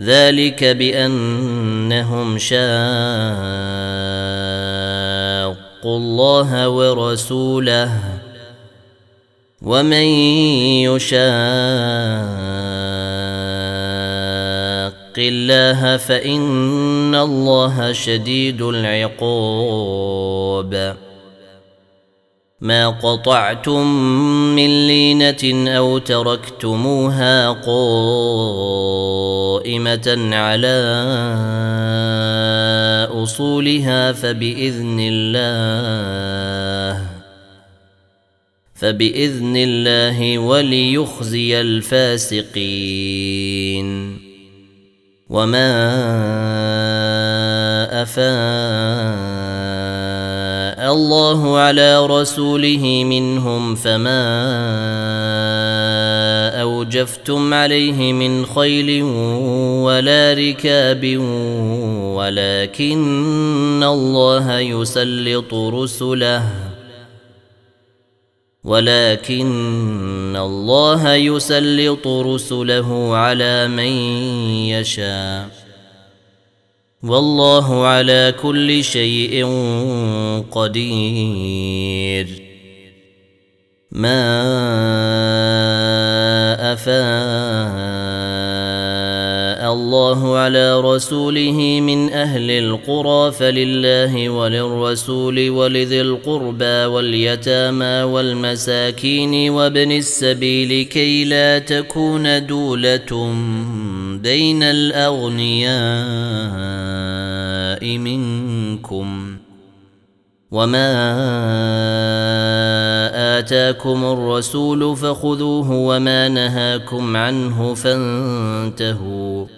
ذلك بأنهم شاقوا الله ورسوله ومن يشاق الله فإن الله شديد العقاب ما قطعتم من لينة أو تركتموها قائمة على أصولها فبإذن الله فبإذن الله وليخزي الفاسقين وما أفاء الله على رسوله منهم فما أوجفتم عليه من خيل ولا ركاب ولكن الله يسلط رسله. ولكن الله يسلط رسله على من يشاء. والله على كل شيء قدير. ما افاء الله على رسوله من أهل القرى فلله وللرسول ولذي القربى واليتامى والمساكين وابن السبيل كي لا تكون دولة بين الأغنياء منكم وما آتاكم الرسول فخذوه وما نهاكم عنه فانتهوا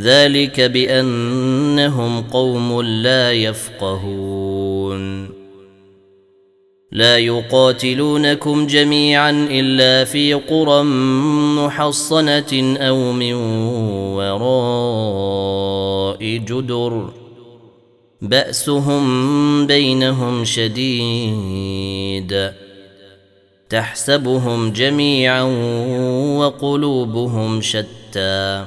ذلك بأنهم قوم لا يفقهون. لا يقاتلونكم جميعا إلا في قرى محصنة أو من وراء جدر. بأسهم بينهم شديد. تحسبهم جميعا وقلوبهم شتى.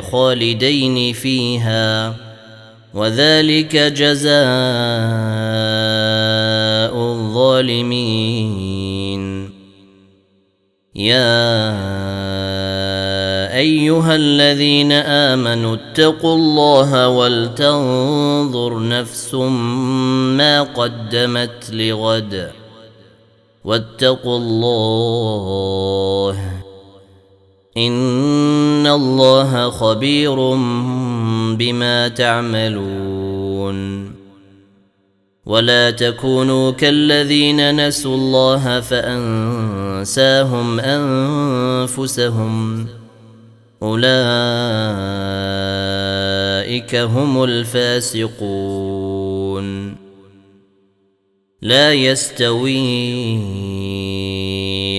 خالدين فيها وذلك جزاء الظالمين. يا أيها الذين آمنوا اتقوا الله ولتنظر نفس ما قدمت لغد واتقوا الله ان الله خبير بما تعملون. ولا تكونوا كالذين نسوا الله فانساهم انفسهم. اولئك هم الفاسقون. لا يستوي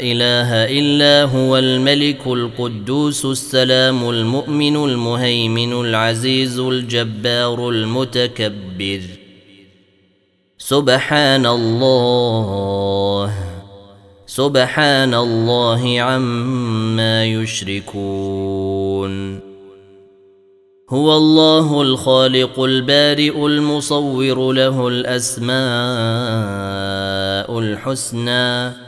إله إلا هو الملك القدوس السلام المؤمن المهيمن العزيز الجبار المتكبر. سبحان الله. سبحان الله عما يشركون. هو الله الخالق البارئ المصور له الأسماء الحسنى.